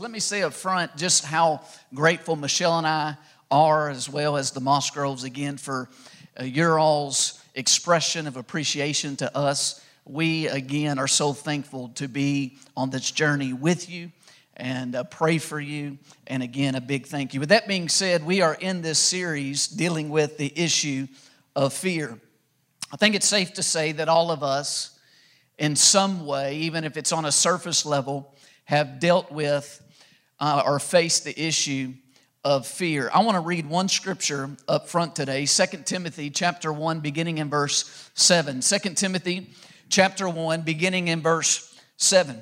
Let me say up front just how grateful Michelle and I are, as well as the Moss Groves, again, for uh, your all's expression of appreciation to us. We, again, are so thankful to be on this journey with you and uh, pray for you. And again, a big thank you. With that being said, we are in this series dealing with the issue of fear. I think it's safe to say that all of us, in some way, even if it's on a surface level, have dealt with uh, or face the issue of fear. I want to read one scripture up front today, 2 Timothy chapter 1 beginning in verse 7. 2 Timothy chapter 1 beginning in verse 7.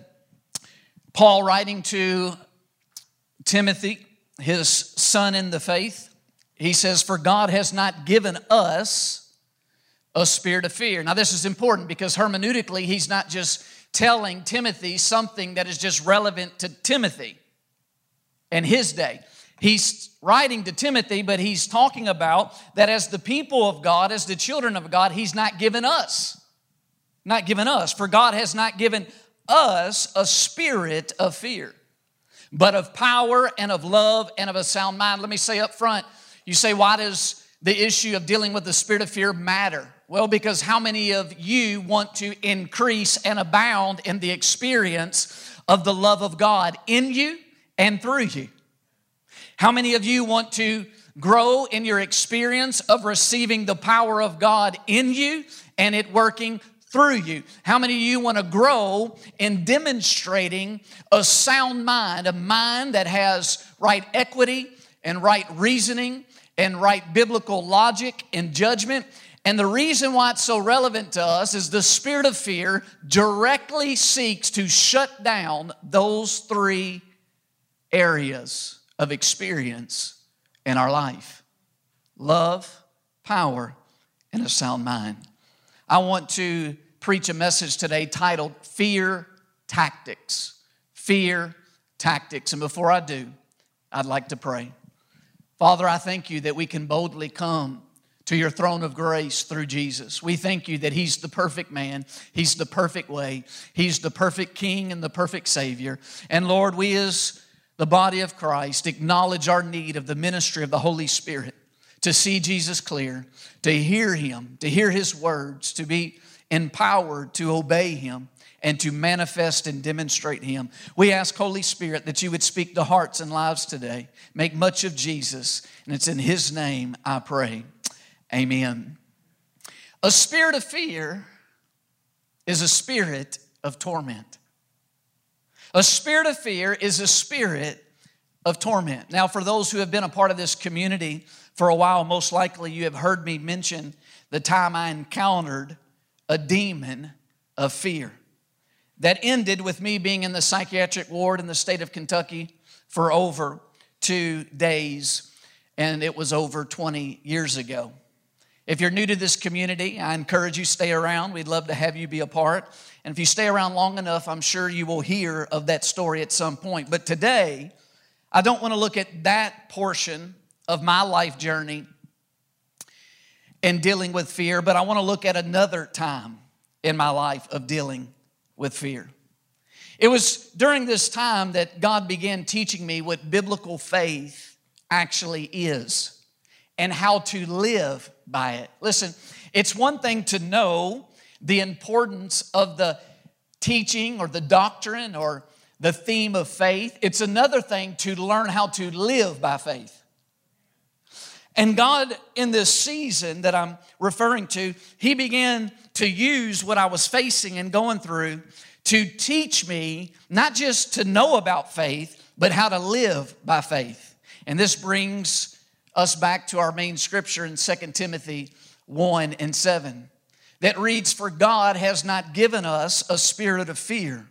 Paul writing to Timothy, his son in the faith, he says, For God has not given us a spirit of fear. Now, this is important because hermeneutically, he's not just telling Timothy something that is just relevant to Timothy and his day. He's writing to Timothy, but he's talking about that as the people of God, as the children of God, he's not given us. Not given us. For God has not given us a spirit of fear, but of power and of love and of a sound mind. Let me say up front, you say, why does the issue of dealing with the spirit of fear matter? Well, because how many of you want to increase and abound in the experience of the love of God in you and through you. How many of you want to grow in your experience of receiving the power of God in you and it working through you? How many of you want to grow in demonstrating a sound mind, a mind that has right equity and right reasoning and right biblical logic and judgment? And the reason why it's so relevant to us is the spirit of fear directly seeks to shut down those three areas of experience in our life love, power, and a sound mind. I want to preach a message today titled Fear Tactics. Fear Tactics. And before I do, I'd like to pray. Father, I thank you that we can boldly come to your throne of grace through Jesus. We thank you that He's the perfect man, He's the perfect way, He's the perfect King and the perfect Savior. And Lord, we as the body of Christ, acknowledge our need of the ministry of the Holy Spirit to see Jesus clear, to hear Him, to hear His words, to be empowered to obey Him and to manifest and demonstrate Him. We ask, Holy Spirit, that you would speak to hearts and lives today. Make much of Jesus, and it's in His name I pray. Amen. A spirit of fear is a spirit of torment. A spirit of fear is a spirit of torment. Now, for those who have been a part of this community for a while, most likely you have heard me mention the time I encountered a demon of fear that ended with me being in the psychiatric ward in the state of Kentucky for over two days, and it was over 20 years ago. If you're new to this community, I encourage you stay around. We'd love to have you be a part. And if you stay around long enough, I'm sure you will hear of that story at some point. But today, I don't want to look at that portion of my life journey and dealing with fear, but I want to look at another time in my life of dealing with fear. It was during this time that God began teaching me what biblical faith actually is and how to live by it. Listen, it's one thing to know the importance of the teaching or the doctrine or the theme of faith, it's another thing to learn how to live by faith. And God, in this season that I'm referring to, He began to use what I was facing and going through to teach me not just to know about faith, but how to live by faith. And this brings us back to our main scripture in 2 Timothy 1 and 7 that reads, For God has not given us a spirit of fear,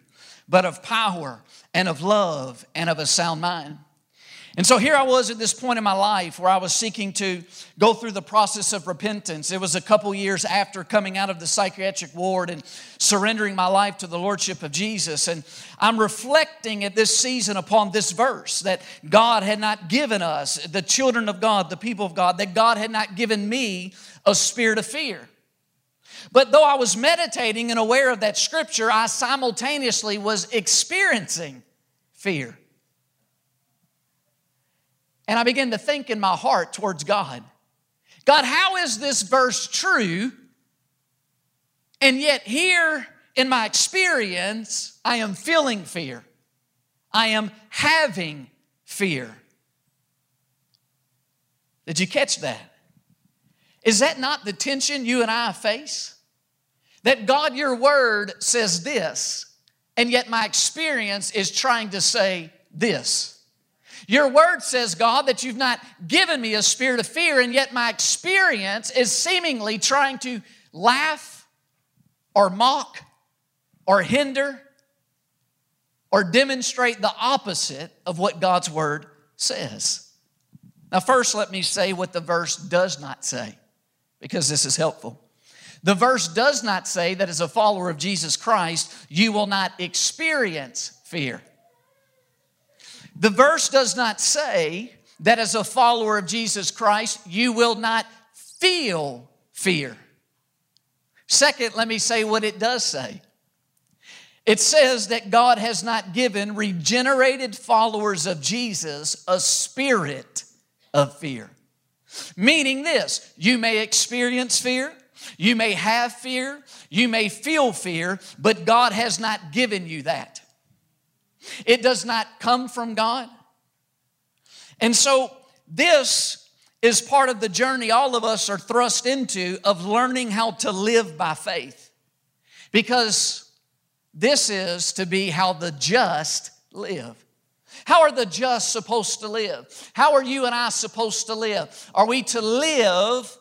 but of power and of love and of a sound mind. And so here I was at this point in my life where I was seeking to go through the process of repentance. It was a couple years after coming out of the psychiatric ward and surrendering my life to the Lordship of Jesus. And I'm reflecting at this season upon this verse that God had not given us, the children of God, the people of God, that God had not given me a spirit of fear. But though I was meditating and aware of that scripture, I simultaneously was experiencing fear. And I began to think in my heart towards God God, how is this verse true? And yet, here in my experience, I am feeling fear. I am having fear. Did you catch that? Is that not the tension you and I face? That God, your word says this, and yet my experience is trying to say this. Your word says, God, that you've not given me a spirit of fear, and yet my experience is seemingly trying to laugh or mock or hinder or demonstrate the opposite of what God's word says. Now, first, let me say what the verse does not say, because this is helpful. The verse does not say that as a follower of Jesus Christ, you will not experience fear. The verse does not say that as a follower of Jesus Christ, you will not feel fear. Second, let me say what it does say. It says that God has not given regenerated followers of Jesus a spirit of fear. Meaning this, you may experience fear, you may have fear, you may feel fear, but God has not given you that. It does not come from God. And so, this is part of the journey all of us are thrust into of learning how to live by faith. Because this is to be how the just live. How are the just supposed to live? How are you and I supposed to live? Are we to live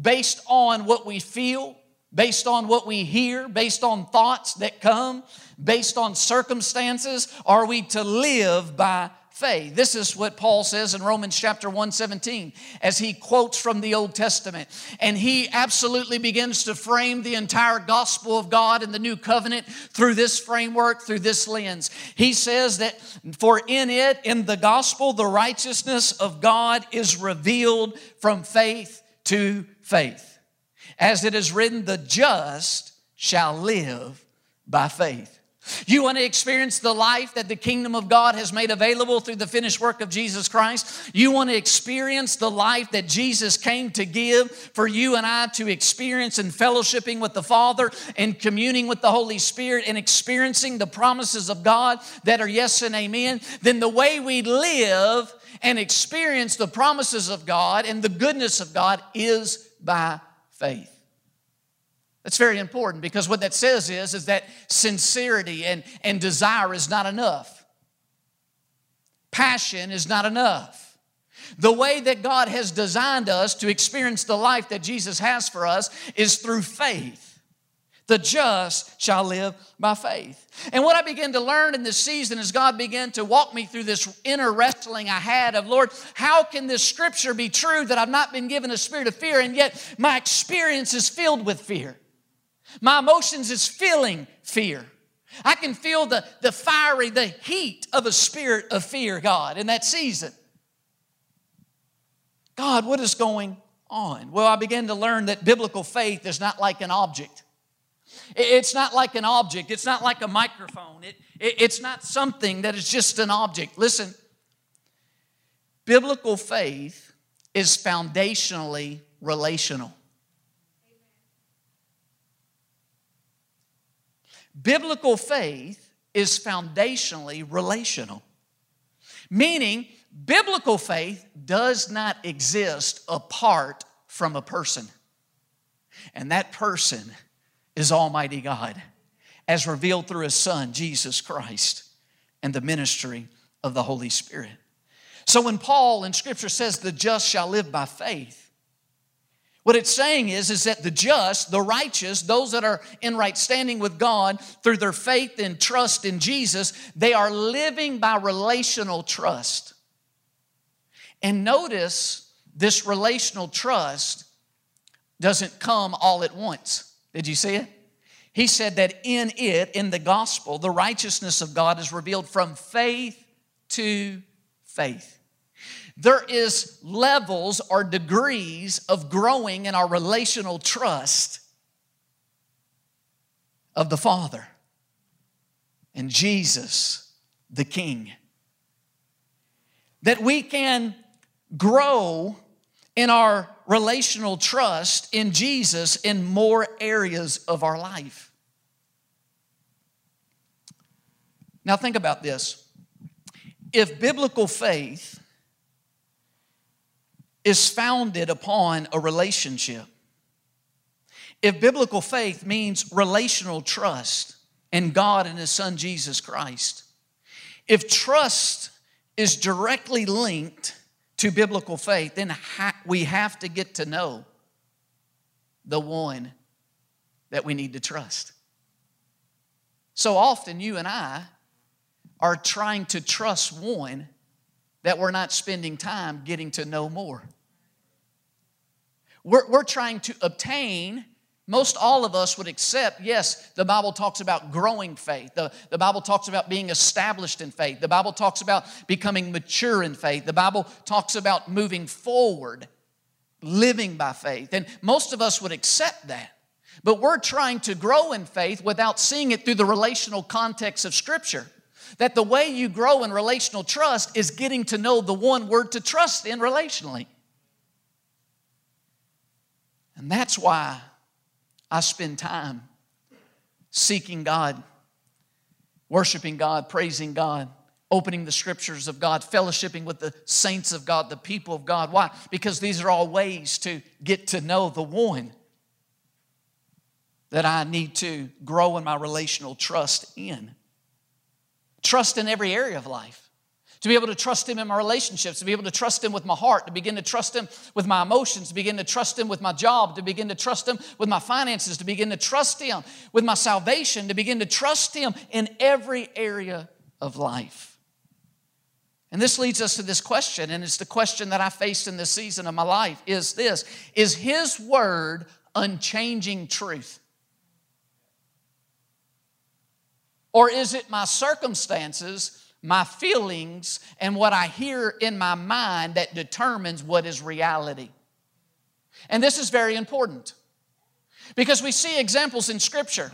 based on what we feel, based on what we hear, based on thoughts that come, based on circumstances? Are we to live by faith? This is what Paul says in Romans chapter 117 as he quotes from the Old Testament. And he absolutely begins to frame the entire gospel of God in the new covenant through this framework, through this lens. He says that for in it, in the gospel, the righteousness of God is revealed from faith to faith. As it is written, the just shall live by faith. You want to experience the life that the kingdom of God has made available through the finished work of Jesus Christ? You want to experience the life that Jesus came to give for you and I to experience in fellowshipping with the Father and communing with the Holy Spirit and experiencing the promises of God that are yes and amen? Then the way we live and experience the promises of God and the goodness of God is by faith. That's very important because what that says is, is that sincerity and, and desire is not enough. Passion is not enough. The way that God has designed us to experience the life that Jesus has for us is through faith. The just shall live by faith. And what I began to learn in this season as God began to walk me through this inner wrestling I had of, Lord, how can this scripture be true that I've not been given a spirit of fear and yet my experience is filled with fear? My emotions is feeling fear. I can feel the, the fiery, the heat of a spirit of fear, God, in that season. God, what is going on? Well, I began to learn that biblical faith is not like an object. It's not like an object. It's not like a microphone. It, it, it's not something that is just an object. Listen, biblical faith is foundationally relational. Biblical faith is foundationally relational, meaning biblical faith does not exist apart from a person. And that person is Almighty God, as revealed through His Son, Jesus Christ, and the ministry of the Holy Spirit. So when Paul in Scripture says the just shall live by faith, what it's saying is, is that the just, the righteous, those that are in right standing with God through their faith and trust in Jesus, they are living by relational trust. And notice this relational trust doesn't come all at once. Did you see it? He said that in it, in the gospel, the righteousness of God is revealed from faith to faith. There is levels or degrees of growing in our relational trust of the Father and Jesus, the King. That we can grow in our relational trust in Jesus in more areas of our life. Now, think about this. If biblical faith is founded upon a relationship, if biblical faith means relational trust in God and His Son Jesus Christ, if trust is directly linked to biblical faith, then ha- we have to get to know the one that we need to trust. So often, you and I are trying to trust one that we're not spending time getting to know more. We're, we're trying to obtain most all of us would accept, yes, the Bible talks about growing faith. The, the Bible talks about being established in faith. The Bible talks about becoming mature in faith. The Bible talks about moving forward, living by faith. And most of us would accept that. But we're trying to grow in faith without seeing it through the relational context of Scripture. That the way you grow in relational trust is getting to know the one word to trust in relationally. And that's why I spend time seeking God, worshiping God, praising God, opening the scriptures of God, fellowshipping with the saints of God, the people of God. Why? Because these are all ways to get to know the one that I need to grow in my relational trust in. Trust in every area of life to be able to trust Him in my relationships, to be able to trust Him with my heart, to begin to trust Him with my emotions, to begin to trust Him with my job, to begin to trust Him with my finances, to begin to trust Him with my salvation, to begin to trust Him in every area of life. And this leads us to this question, and it's the question that I faced in this season of my life is this Is His Word unchanging truth? Or is it my circumstances my feelings, and what I hear in my mind that determines what is reality. And this is very important because we see examples in Scripture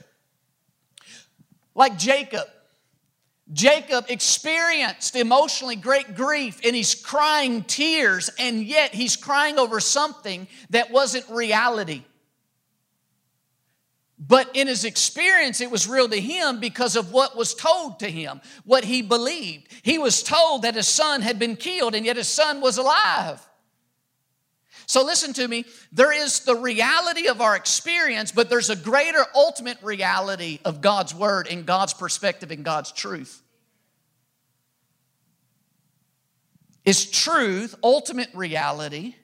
like Jacob. Jacob experienced emotionally great grief and he's crying tears, and yet he's crying over something that wasn't reality. But in his experience, it was real to him because of what was told to him, what he believed. He was told that his son had been killed, and yet his son was alive. So, listen to me. There is the reality of our experience, but there's a greater ultimate reality of God's word and God's perspective and God's truth. Is truth ultimate reality?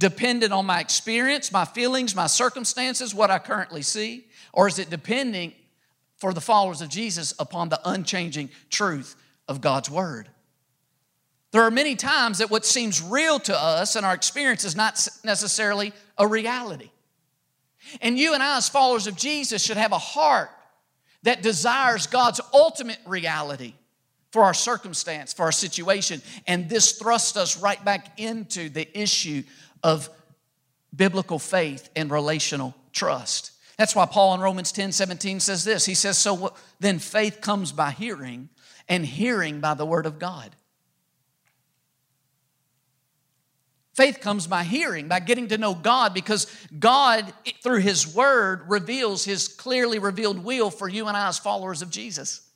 Dependent on my experience, my feelings, my circumstances, what I currently see? Or is it depending for the followers of Jesus upon the unchanging truth of God's Word? There are many times that what seems real to us and our experience is not necessarily a reality. And you and I, as followers of Jesus, should have a heart that desires God's ultimate reality for our circumstance, for our situation. And this thrusts us right back into the issue of biblical faith and relational trust. That's why Paul in Romans 10 17 says this. He says, So then faith comes by hearing, and hearing by the word of God. Faith comes by hearing, by getting to know God, because God, through His Word, reveals His clearly revealed will for you and I as followers of Jesus.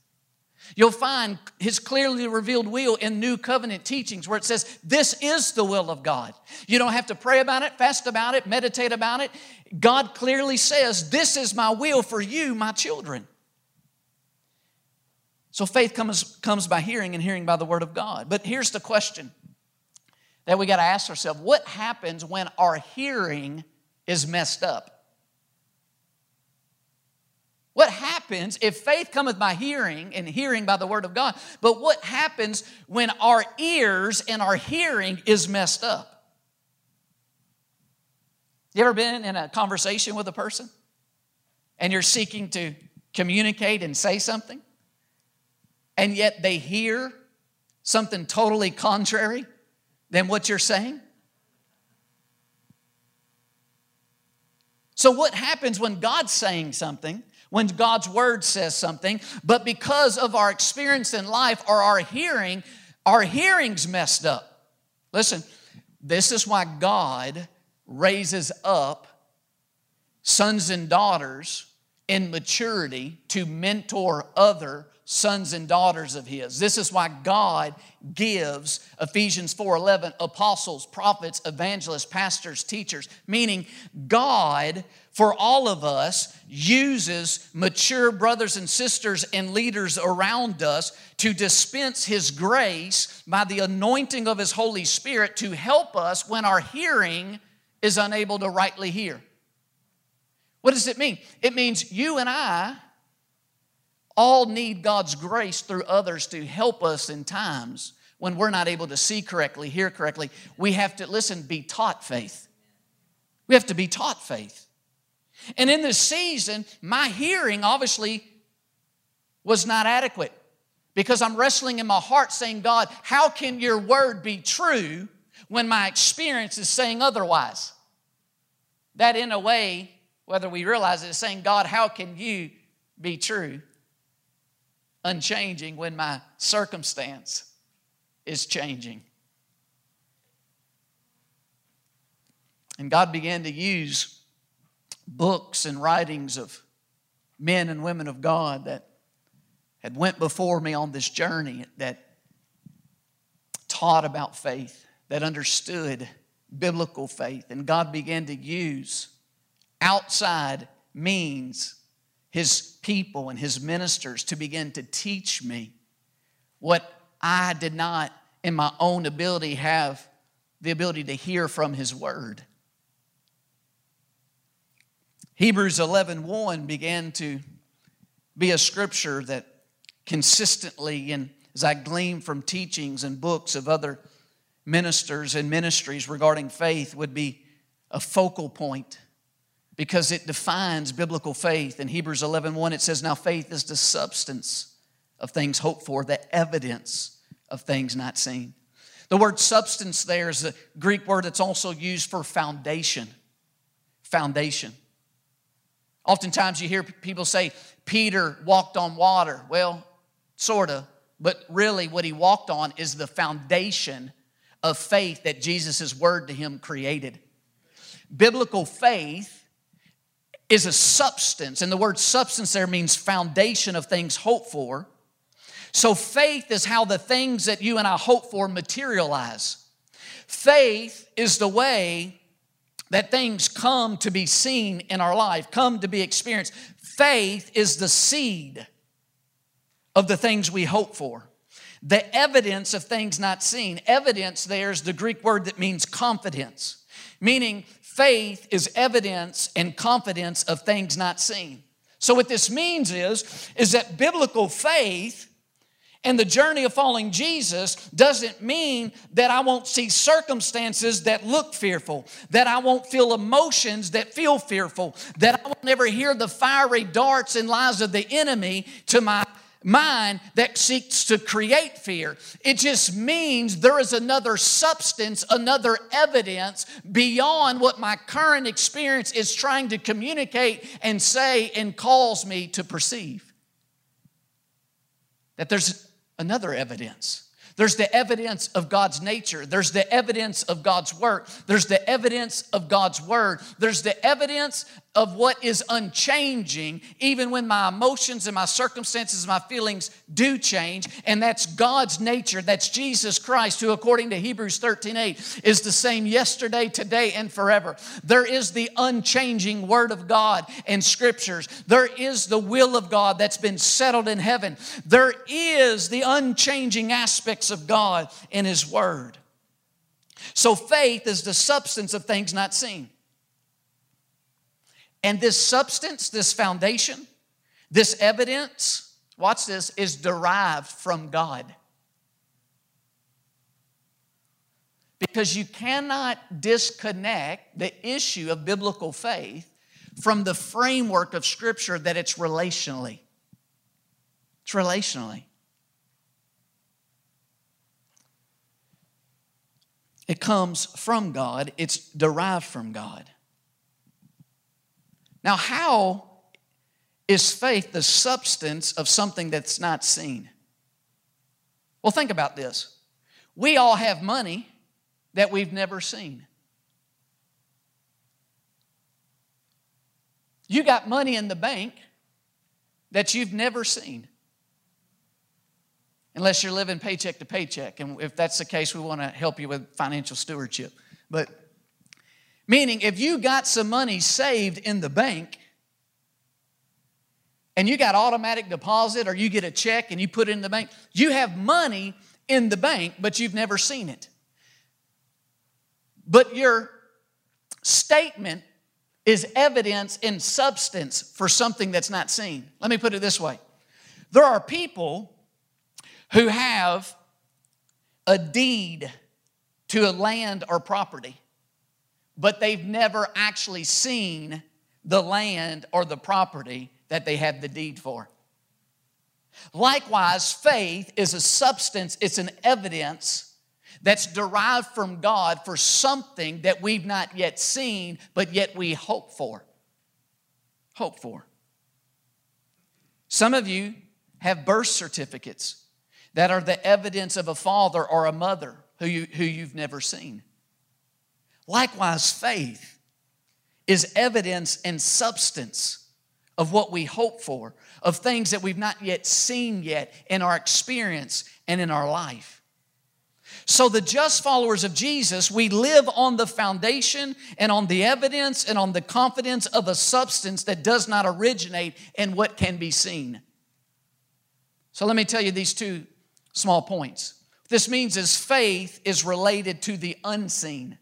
You'll find his clearly revealed will in new covenant teachings where it says, This is the will of God. You don't have to pray about it, fast about it, meditate about it. God clearly says, This is my will for you, my children. So faith comes, comes by hearing, and hearing by the word of God. But here's the question that we got to ask ourselves what happens when our hearing is messed up? What happens if faith cometh by hearing and hearing by the word of God? But what happens when our ears and our hearing is messed up? You ever been in a conversation with a person and you're seeking to communicate and say something, and yet they hear something totally contrary than what you're saying? So, what happens when God's saying something, when God's word says something, but because of our experience in life or our hearing, our hearing's messed up? Listen, this is why God raises up sons and daughters in maturity to mentor other sons and daughters of his. This is why God gives Ephesians 4:11 apostles, prophets, evangelists, pastors, teachers, meaning God for all of us uses mature brothers and sisters and leaders around us to dispense his grace by the anointing of his Holy Spirit to help us when our hearing is unable to rightly hear. What does it mean? It means you and I all need God's grace through others to help us in times when we're not able to see correctly, hear correctly. We have to, listen, be taught faith. We have to be taught faith. And in this season, my hearing obviously was not adequate because I'm wrestling in my heart saying, God, how can your word be true when my experience is saying otherwise? That, in a way, whether we realize it, is saying, God, how can you be true, unchanging, when my circumstance is changing? And God began to use books and writings of men and women of God that had went before me on this journey that taught about faith, that understood biblical faith. And God began to use outside means his people and his ministers to begin to teach me what I did not, in my own ability, have the ability to hear from his word. Hebrews 11 1 began to be a scripture that consistently, and as I glean from teachings and books of other ministers and ministries regarding faith would be a focal point because it defines biblical faith. In Hebrews 11 1, it says, Now faith is the substance of things hoped for, the evidence of things not seen. The word substance there is a Greek word that's also used for foundation. Foundation. Oftentimes you hear people say, Peter walked on water. Well, sort of, but really what he walked on is the foundation of faith that Jesus' word to him created. Biblical faith is a substance, and the word substance there means foundation of things hoped for. So faith is how the things that you and I hope for materialize. Faith is the way that things come to be seen in our life, come to be experienced. Faith is the seed of the things we hope for the evidence of things not seen. Evidence there is the Greek word that means confidence, meaning faith is evidence and confidence of things not seen. So what this means is is that biblical faith and the journey of following Jesus doesn't mean that I won't see circumstances that look fearful, that I won't feel emotions that feel fearful, that I will never hear the fiery darts and lies of the enemy to my mind that seeks to create fear. It just means there is another substance, another evidence beyond what my current experience is trying to communicate and say and calls me to perceive. That there's another evidence. There's the evidence of God's nature. There's the evidence of God's work. There's the evidence of God's word. There's the evidence of what is unchanging, even when my emotions and my circumstances, my feelings do change. And that's God's nature. That's Jesus Christ, who, according to Hebrews 13 8, is the same yesterday, today, and forever. There is the unchanging Word of God and Scriptures. There is the will of God that's been settled in heaven. There is the unchanging aspects of God in His Word. So faith is the substance of things not seen. And this substance, this foundation, This evidence, watch this, is derived from God. Because you cannot disconnect the issue of biblical faith from the framework of Scripture that it's relationally. It's relationally. It comes from God, it's derived from God. Now, how is faith the substance of something that's not seen? Well, think about this. We all have money that we've never seen. You got money in the bank that you've never seen. Unless you're living paycheck to paycheck. And if that's the case, we want to help you with financial stewardship. But meaning, if you got some money saved in the bank, and you got automatic deposit or you get a check and you put it in the bank, you have money in the bank, but you've never seen it. But your statement is evidence in substance for something that's not seen. Let me put it this way there are people who have a deed to a land or property, but they've never actually seen the land or the property that they have the deed for. Likewise, faith is a substance, it's an evidence that's derived from God for something that we've not yet seen, but yet we hope for. Hope for. Some of you have birth certificates that are the evidence of a father or a mother who, you, who you've never seen. Likewise, faith is evidence and substance of what we hope for, of things that we've not yet seen yet in our experience and in our life. So, the just followers of Jesus, we live on the foundation and on the evidence and on the confidence of a substance that does not originate in what can be seen. So, let me tell you these two small points. What this means is faith is related to the unseen,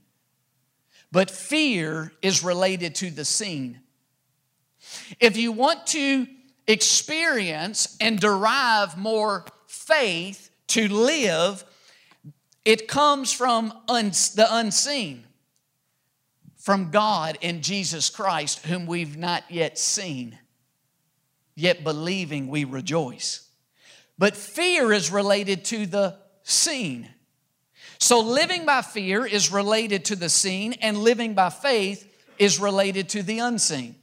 but fear is related to the seen. If you want to experience and derive more faith to live, it comes from the unseen, from God and Jesus Christ, whom we've not yet seen, yet believing we rejoice. But fear is related to the seen. So living by fear is related to the seen, and living by faith is related to the unseen.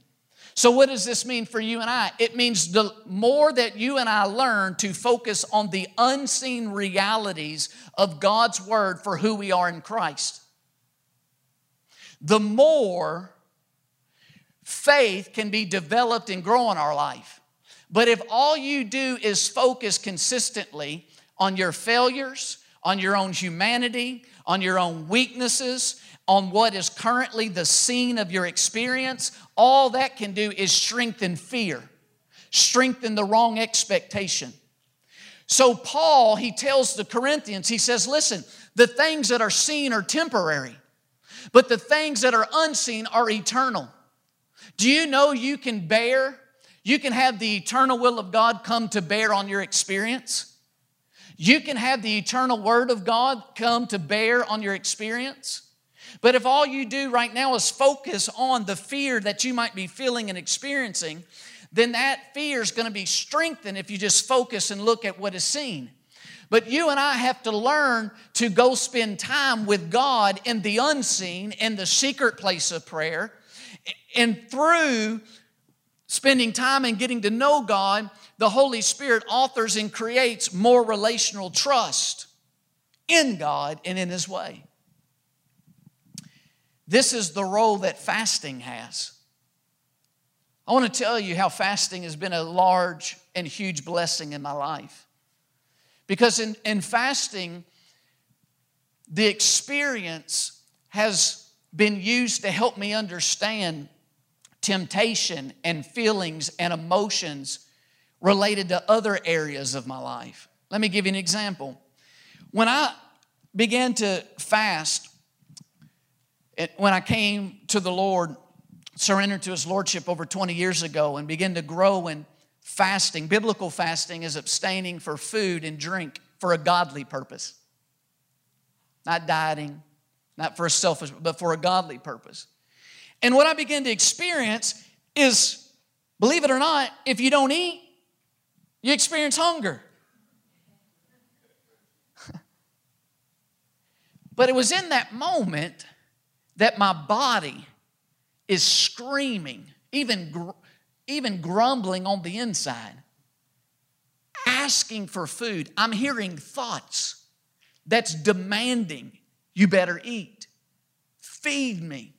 So, what does this mean for you and I? It means the more that you and I learn to focus on the unseen realities of God's Word for who we are in Christ, the more faith can be developed and grow in our life. But if all you do is focus consistently on your failures, on your own humanity, on your own weaknesses, on what is currently the scene of your experience, all that can do is strengthen fear, strengthen the wrong expectation. So, Paul, he tells the Corinthians, he says, Listen, the things that are seen are temporary, but the things that are unseen are eternal. Do you know you can bear, you can have the eternal will of God come to bear on your experience? You can have the eternal word of God come to bear on your experience. But if all you do right now is focus on the fear that you might be feeling and experiencing, then that fear is going to be strengthened if you just focus and look at what is seen. But you and I have to learn to go spend time with God in the unseen, in the secret place of prayer. And through spending time and getting to know God, the Holy Spirit authors and creates more relational trust in God and in His way. This is the role that fasting has. I want to tell you how fasting has been a large and huge blessing in my life. Because in, in fasting, the experience has been used to help me understand temptation and feelings and emotions related to other areas of my life. Let me give you an example. When I began to fast, when I came to the Lord, surrendered to His Lordship over 20 years ago, and began to grow in fasting, biblical fasting, is abstaining for food and drink for a godly purpose. Not dieting, not for a selfish, but for a godly purpose. And what I begin to experience is, believe it or not, if you don't eat, you experience hunger. but it was in that moment that my body is screaming, even, gr- even grumbling on the inside, asking for food. I'm hearing thoughts that's demanding, you better eat, feed me.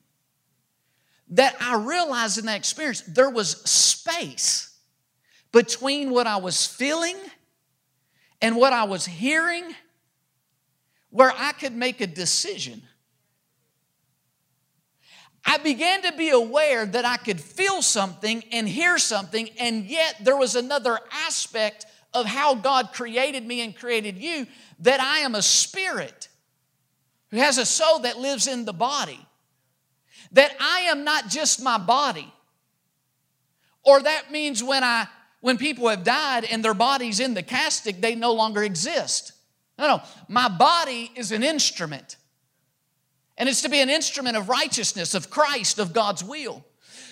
That I realized in that experience, there was space between what I was feeling and what I was hearing where I could make a decision. I began to be aware that I could feel something and hear something, and yet there was another aspect of how God created me and created you that I am a spirit who has a soul that lives in the body. That I am not just my body. Or that means when I when people have died and their bodies in the casket, they no longer exist. No, no. My body is an instrument. And it's to be an instrument of righteousness, of Christ, of God's will.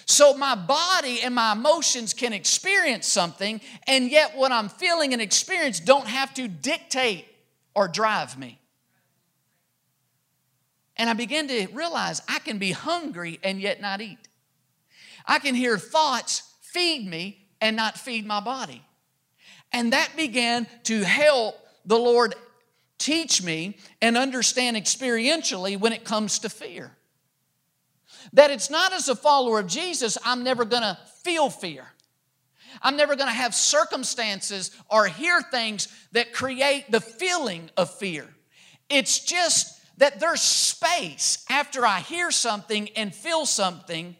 So my body and my emotions can experience something, and yet what I'm feeling and experience don't have to dictate or drive me. And I begin to realize I can be hungry and yet not eat. I can hear thoughts feed me and not feed my body. And that began to help the Lord teach me and understand experientially when it comes to fear. That it's not as a follower of Jesus, I'm never gonna feel fear. I'm never gonna have circumstances or hear things that create the feeling of fear. It's just that there's space after I hear something and feel something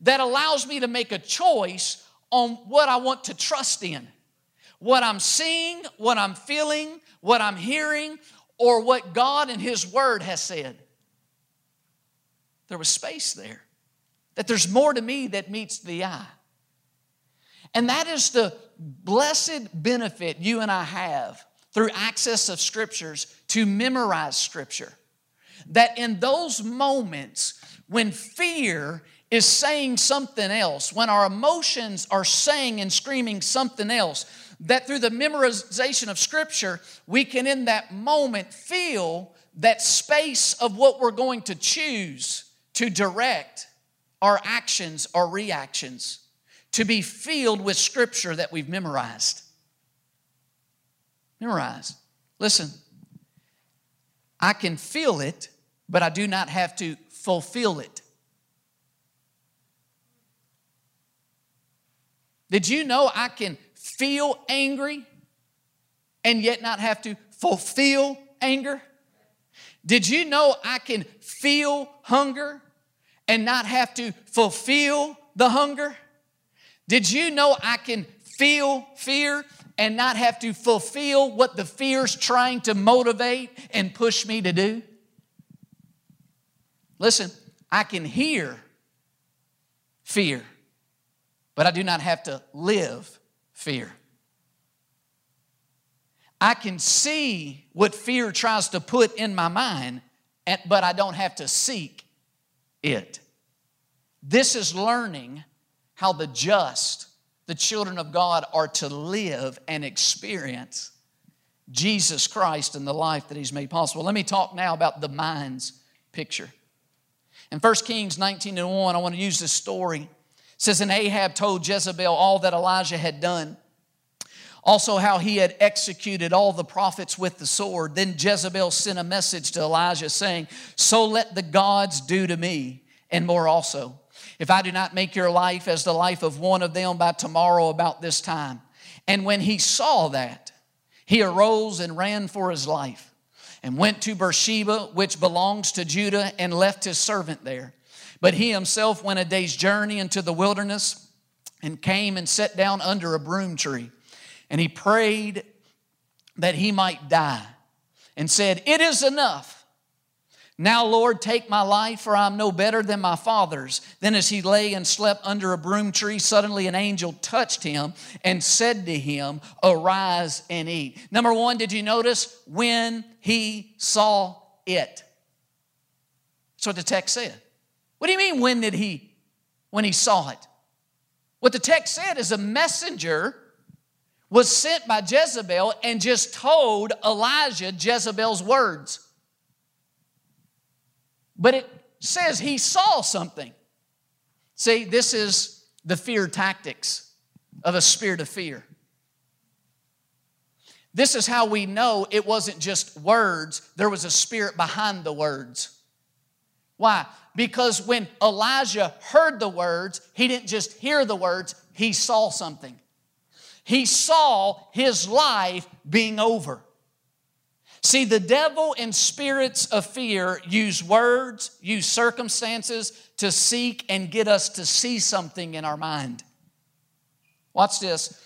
that allows me to make a choice on what I want to trust in. What I'm seeing, what I'm feeling, what I'm hearing, or what God and His Word has said. There was space there. That there's more to me that meets the eye. And that is the blessed benefit you and I have through access of scriptures to memorize scripture. That in those moments when fear is saying something else, when our emotions are saying and screaming something else, that through the memorization of Scripture, we can in that moment feel that space of what we're going to choose to direct our actions or reactions, to be filled with Scripture that we've memorized. Memorize. Listen, I can feel it, but I do not have to fulfill it. Did you know I can feel angry and yet not have to fulfill anger? Did you know I can feel hunger and not have to fulfill the hunger? Did you know I can feel fear and not have to fulfill what the fear's trying to motivate and push me to do? Listen, I can hear fear but I do not have to live fear. I can see what fear tries to put in my mind, but I don't have to seek it. This is learning how the just, the children of God, are to live and experience Jesus Christ and the life that He's made possible. Let me talk now about the mind's picture. In 1 Kings 19 and 1, I want to use this story says, And Ahab told Jezebel all that Elijah had done, also how he had executed all the prophets with the sword. Then Jezebel sent a message to Elijah saying, So let the gods do to me, and more also, if I do not make your life as the life of one of them by tomorrow about this time. And when he saw that, he arose and ran for his life and went to Beersheba, which belongs to Judah, and left his servant there. But he himself went a day's journey into the wilderness and came and sat down under a broom tree. And he prayed that he might die and said, It is enough. Now, Lord, take my life, for I am no better than my father's. Then, as he lay and slept under a broom tree, suddenly an angel touched him and said to him, Arise and eat. Number one, did you notice when he saw it? That's what the text said. What do you mean, when did he? When he saw it. What the text said is a messenger was sent by Jezebel and just told Elijah Jezebel's words. But it says he saw something. See, this is the fear tactics of a spirit of fear. This is how we know it wasn't just words, there was a spirit behind the words. Why? Because when Elijah heard the words, he didn't just hear the words, he saw something. He saw his life being over. See, the devil and spirits of fear use words, use circumstances to seek and get us to see something in our mind. Watch this.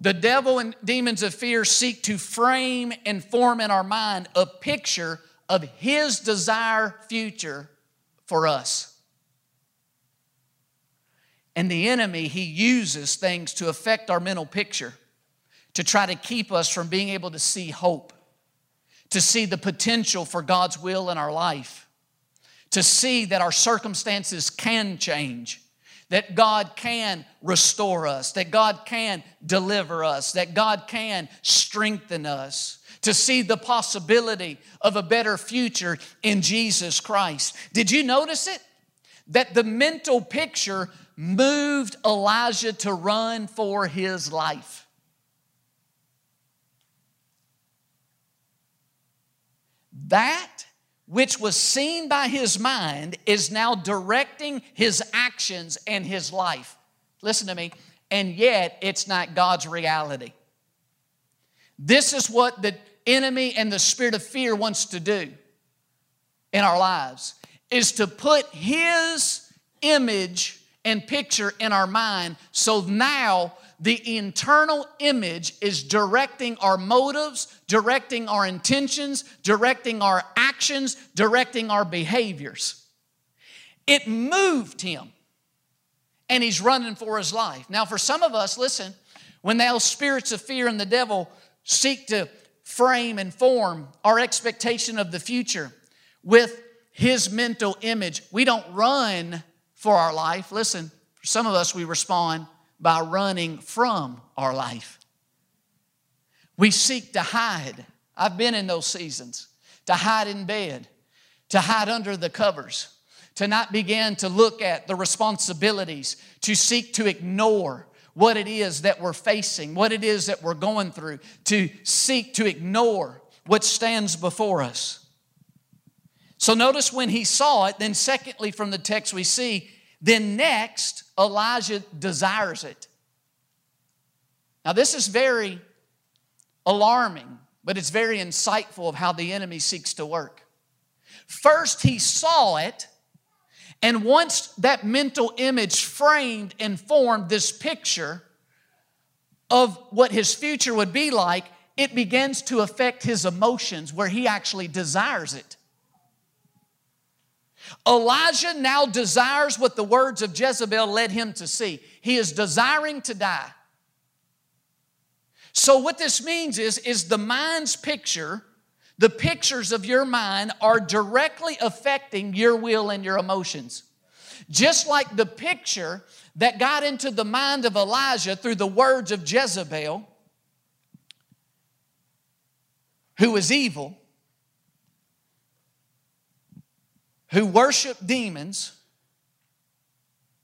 The devil and demons of fear seek to frame and form in our mind a picture of his desire future for us. And the enemy, he uses things to affect our mental picture to try to keep us from being able to see hope to see the potential for God's will in our life, to see that our circumstances can change, that God can restore us, that God can deliver us, that God can strengthen us, to see the possibility of a better future in Jesus Christ. Did you notice it? That the mental picture moved Elijah to run for his life. That which was seen by his mind is now directing his actions and his life. Listen to me. And yet, it's not God's reality. This is what the enemy and the spirit of fear wants to do in our lives is to put his image and picture in our mind so now the internal image is directing our motives, directing our intentions, directing our actions, directing our behaviors. It moved him, and he's running for his life. Now, for some of us, listen, when those spirits of fear and the devil seek to frame and form our expectation of the future with his mental image, we don't run for our life. Listen, for some of us, we respond by running from our life. We seek to hide. I've been in those seasons to hide in bed, to hide under the covers, to not begin to look at the responsibilities, to seek to ignore what it is that we're facing, what it is that we're going through, to seek to ignore what stands before us. So notice when he saw it, then, secondly, from the text we see, then next, Elijah desires it. Now, this is very alarming, but it's very insightful of how the enemy seeks to work. First, he saw it, and once that mental image framed and formed this picture of what his future would be like, it begins to affect his emotions where he actually desires it. Elijah now desires what the words of Jezebel led him to see. He is desiring to die. So what this means is is the mind's picture, the pictures of your mind are directly affecting your will and your emotions. Just like the picture that got into the mind of Elijah through the words of Jezebel, who was evil, who worshiped demons,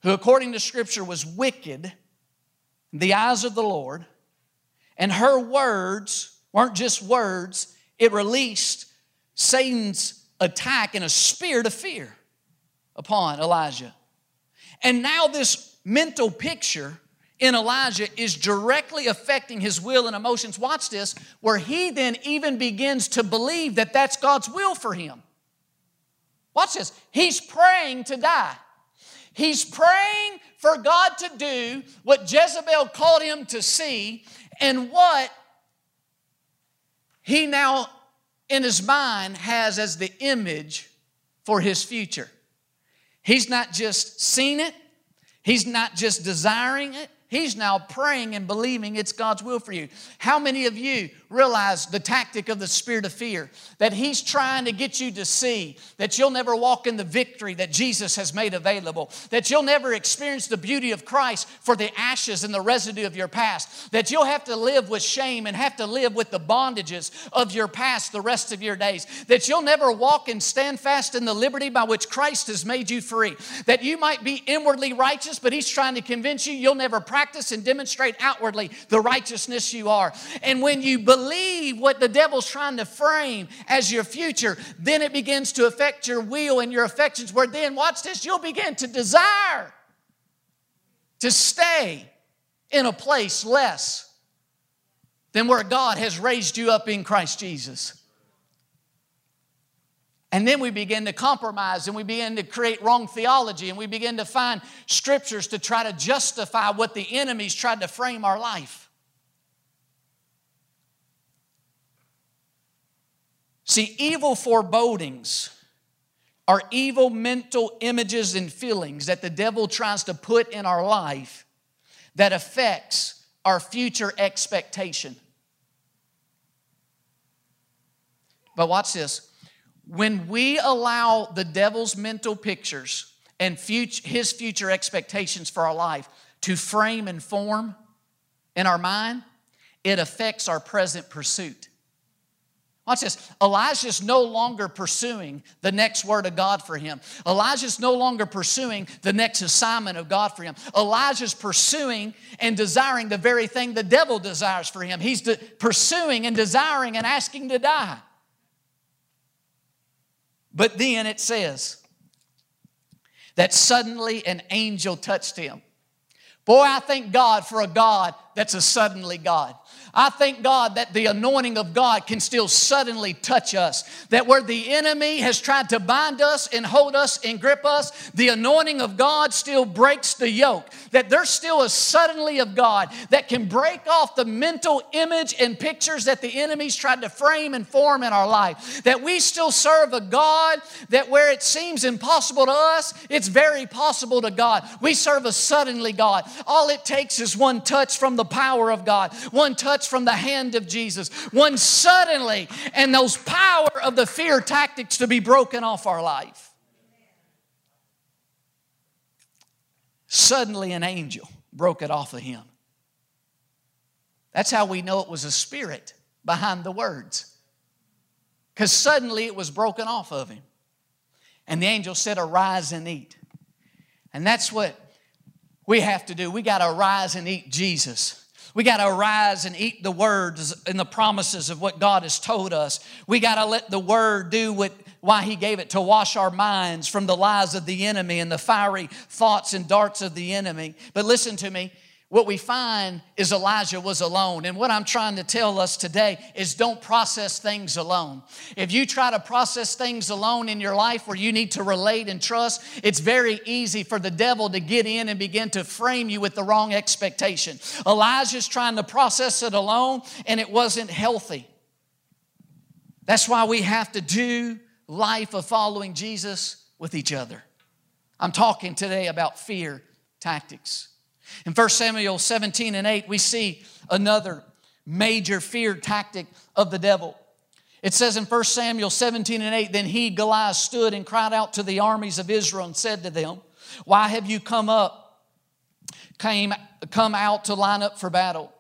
who, according to Scripture, was wicked in the eyes of the Lord, and her words weren't just words, it released Satan's attack in a spirit of fear upon Elijah. And now, this mental picture in Elijah is directly affecting his will and emotions. Watch this, where he then even begins to believe that that's God's will for him. Watch this. He's praying to die. He's praying for God to do what Jezebel called him to see and what he now in his mind has as the image for his future. He's not just seen it, he's not just desiring it, He's now praying and believing it's God's will for you. How many of you realize the tactic of the spirit of fear? That He's trying to get you to see that you'll never walk in the victory that Jesus has made available, that you'll never experience the beauty of Christ for the ashes and the residue of your past, that you'll have to live with shame and have to live with the bondages of your past the rest of your days, that you'll never walk and stand fast in the liberty by which Christ has made you free, that you might be inwardly righteous, but He's trying to convince you you'll never practice practice and demonstrate outwardly the righteousness you are. And when you believe what the devil's trying to frame as your future, then it begins to affect your will and your affections, where then, watch this, you'll begin to desire to stay in a place less than where God has raised you up in Christ Jesus. And then we begin to compromise and we begin to create wrong theology and we begin to find scriptures to try to justify what the enemy's tried to frame our life. See, evil forebodings are evil mental images and feelings that the devil tries to put in our life that affects our future expectation. But watch this when we allow the devil's mental pictures and future, his future expectations for our life to frame and form in our mind, it affects our present pursuit. Watch this. Elijah's no longer pursuing the next word of God for him. Elijah's no longer pursuing the next assignment of God for him. Elijah's pursuing and desiring the very thing the devil desires for him. He's de- pursuing and desiring and asking to die. But then it says that suddenly an angel touched him. Boy, I thank God for a God that's a suddenly God. I thank God that the anointing of God can still suddenly touch us. That where the enemy has tried to bind us and hold us and grip us, the anointing of God still breaks the yoke. That there's still a suddenly of God that can break off the mental image and pictures that the enemy's tried to frame and form in our life. That we still serve a God that where it seems impossible to us, it's very possible to God. We serve a suddenly God. All it takes is one touch from the power of God, one touch touch from the hand of Jesus. One suddenly, and those power of the fear tactics to be broken off our life. Suddenly, an angel broke it off of him. That's how we know it was a spirit behind the words. Because suddenly it was broken off of him. And the angel said, Arise and eat. And that's what we have to do. We got to arise and eat Jesus. We got to arise and eat the words and the promises of what God has told us. We got to let the word do what why he gave it to wash our minds from the lies of the enemy and the fiery thoughts and darts of the enemy. But listen to me, what we find is Elijah was alone. And what I'm trying to tell us today is don't process things alone. If you try to process things alone in your life where you need to relate and trust, it's very easy for the devil to get in and begin to frame you with the wrong expectation. Elijah's trying to process it alone, and it wasn't healthy. That's why we have to do life of following Jesus with each other. I'm talking today about fear tactics. In 1 Samuel 17 and 8, we see another major fear tactic of the devil. It says in 1 Samuel 17 and 8, then he, Goliath, stood and cried out to the armies of Israel and said to them, Why have you come up, came, come out to line up for battle?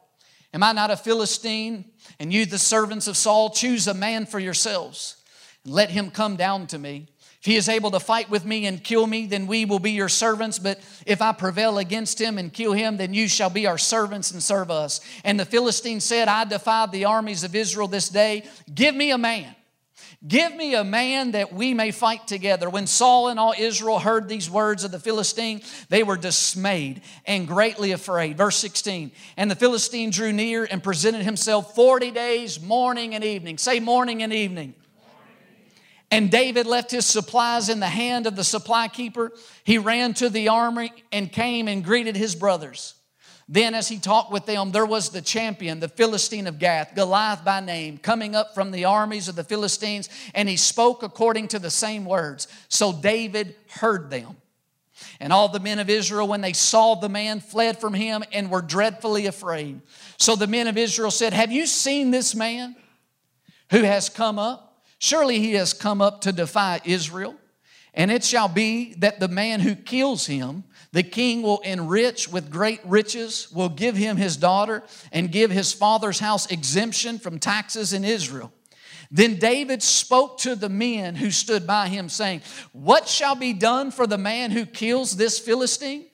Am I not a Philistine? And you, the servants of Saul, choose a man for yourselves, and let him come down to me. If he is able to fight with me and kill me, then we will be your servants. But if I prevail against him and kill him, then you shall be our servants and serve us. And the Philistine said, I defied the armies of Israel this day. Give me a man. Give me a man that we may fight together. When Saul and all Israel heard these words of the Philistine, they were dismayed and greatly afraid. Verse 16 And the Philistine drew near and presented himself 40 days, morning and evening. Say morning and evening. And David left his supplies in the hand of the supply keeper. He ran to the army and came and greeted his brothers. Then, as he talked with them, there was the champion, the Philistine of Gath, Goliath by name, coming up from the armies of the Philistines, and he spoke according to the same words. So David heard them. And all the men of Israel, when they saw the man, fled from him and were dreadfully afraid. So the men of Israel said, Have you seen this man who has come up? Surely he has come up to defy Israel. And it shall be that the man who kills him, the king will enrich with great riches, will give him his daughter, and give his father's house exemption from taxes in Israel. Then David spoke to the men who stood by him, saying, What shall be done for the man who kills this Philistine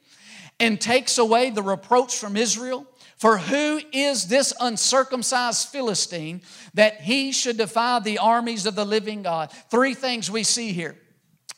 and takes away the reproach from Israel? For who is this uncircumcised Philistine that he should defy the armies of the living God? Three things we see here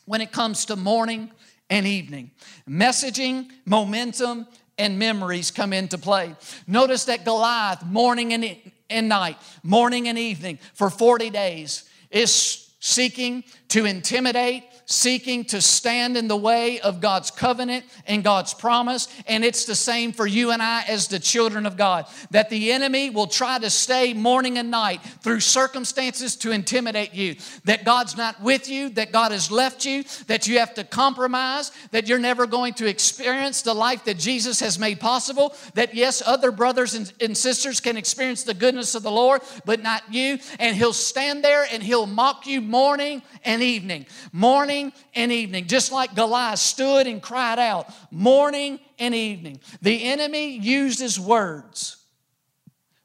when it comes to morning and evening messaging, momentum, and memories come into play. Notice that Goliath, morning and and night, morning and evening, for 40 days, is seeking to intimidate, seeking to stand in the way of God's covenant and God's promise. And it's the same for you and I as the children of God. That the enemy will try to stay morning and night through circumstances to intimidate you. That God's not with you, that God has left you, that you have to compromise, that you're never going to experience the life that Jesus has made possible. That yes, other brothers and, and sisters can experience the goodness of the Lord, but not you. And He'll stand there and He'll mock you morning and evening. Morning and evening. Just like Goliath stood and cried out, morning and evening. The enemy used his words.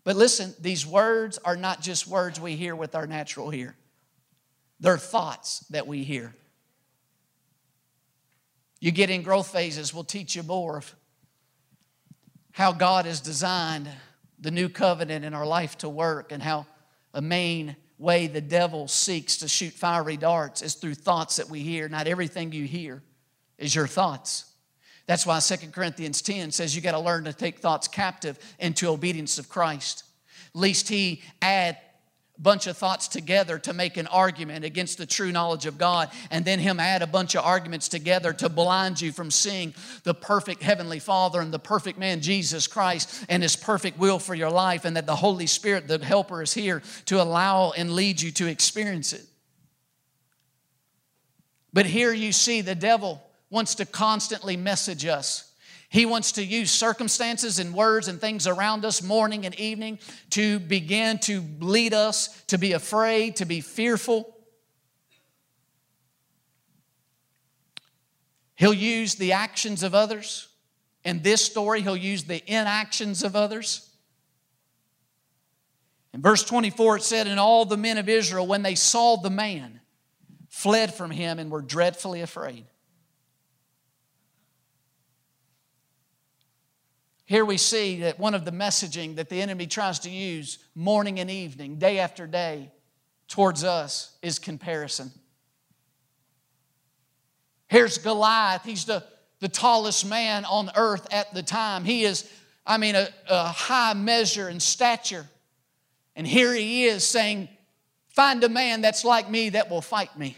But listen, these words are not just words we hear with our natural ear, they're thoughts that we hear. You get in growth phases, we'll teach you more of how God has designed the new covenant in our life to work and how a main way the devil seeks to shoot fiery darts is through thoughts that we hear. Not everything you hear is your thoughts. That's why 2 Corinthians 10 says you got to learn to take thoughts captive into obedience of Christ. Least he add bunch of thoughts together to make an argument against the true knowledge of God, and then Him add a bunch of arguments together to blind you from seeing the perfect Heavenly Father and the perfect man, Jesus Christ, and His perfect will for your life, and that the Holy Spirit, the Helper, is here to allow and lead you to experience it. But here you see the devil wants to constantly message us he wants to use circumstances and words and things around us morning and evening to begin to lead us to be afraid, to be fearful. He'll use the actions of others. In this story, he'll use the inactions of others. In verse 24, it said, And all the men of Israel, when they saw the man, fled from him and were dreadfully afraid. Here we see that one of the messaging that the enemy tries to use morning and evening, day after day, towards us is comparison. Here's Goliath. He's the, the tallest man on earth at the time. He is, I mean, a, a high measure in stature. And here he is saying, Find a man that's like me that will fight me.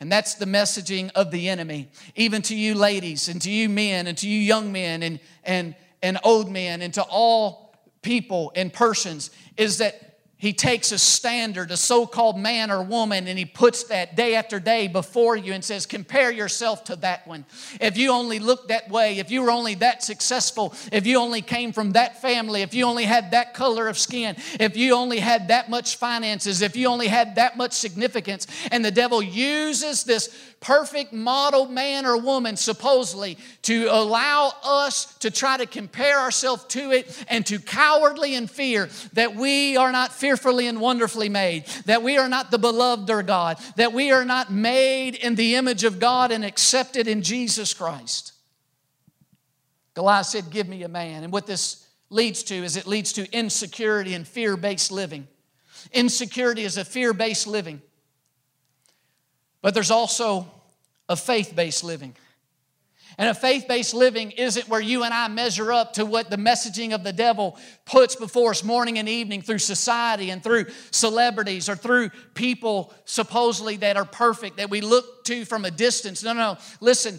And that's the messaging of the enemy, even to you ladies and to you men and to you young men and, and, and old men and to all people and persons is that he takes a standard, a so called man or woman, and he puts that day after day before you and says, Compare yourself to that one. If you only looked that way, if you were only that successful, if you only came from that family, if you only had that color of skin, if you only had that much finances, if you only had that much significance, and the devil uses this perfect model man or woman, supposedly, to allow us to try to compare ourselves to it and to cowardly in fear that we are not fearfully and wonderfully made, that we are not the beloved of God, that we are not made in the image of God and accepted in Jesus Christ. Goliath said, Give me a man. And what this leads to is it leads to insecurity and fear based living. Insecurity is a fear based living. But there's also a faith based living. And a faith based living isn't where you and I measure up to what the messaging of the devil puts before us morning and evening through society and through celebrities or through people supposedly that are perfect that we look to from a distance. No, no, no. Listen,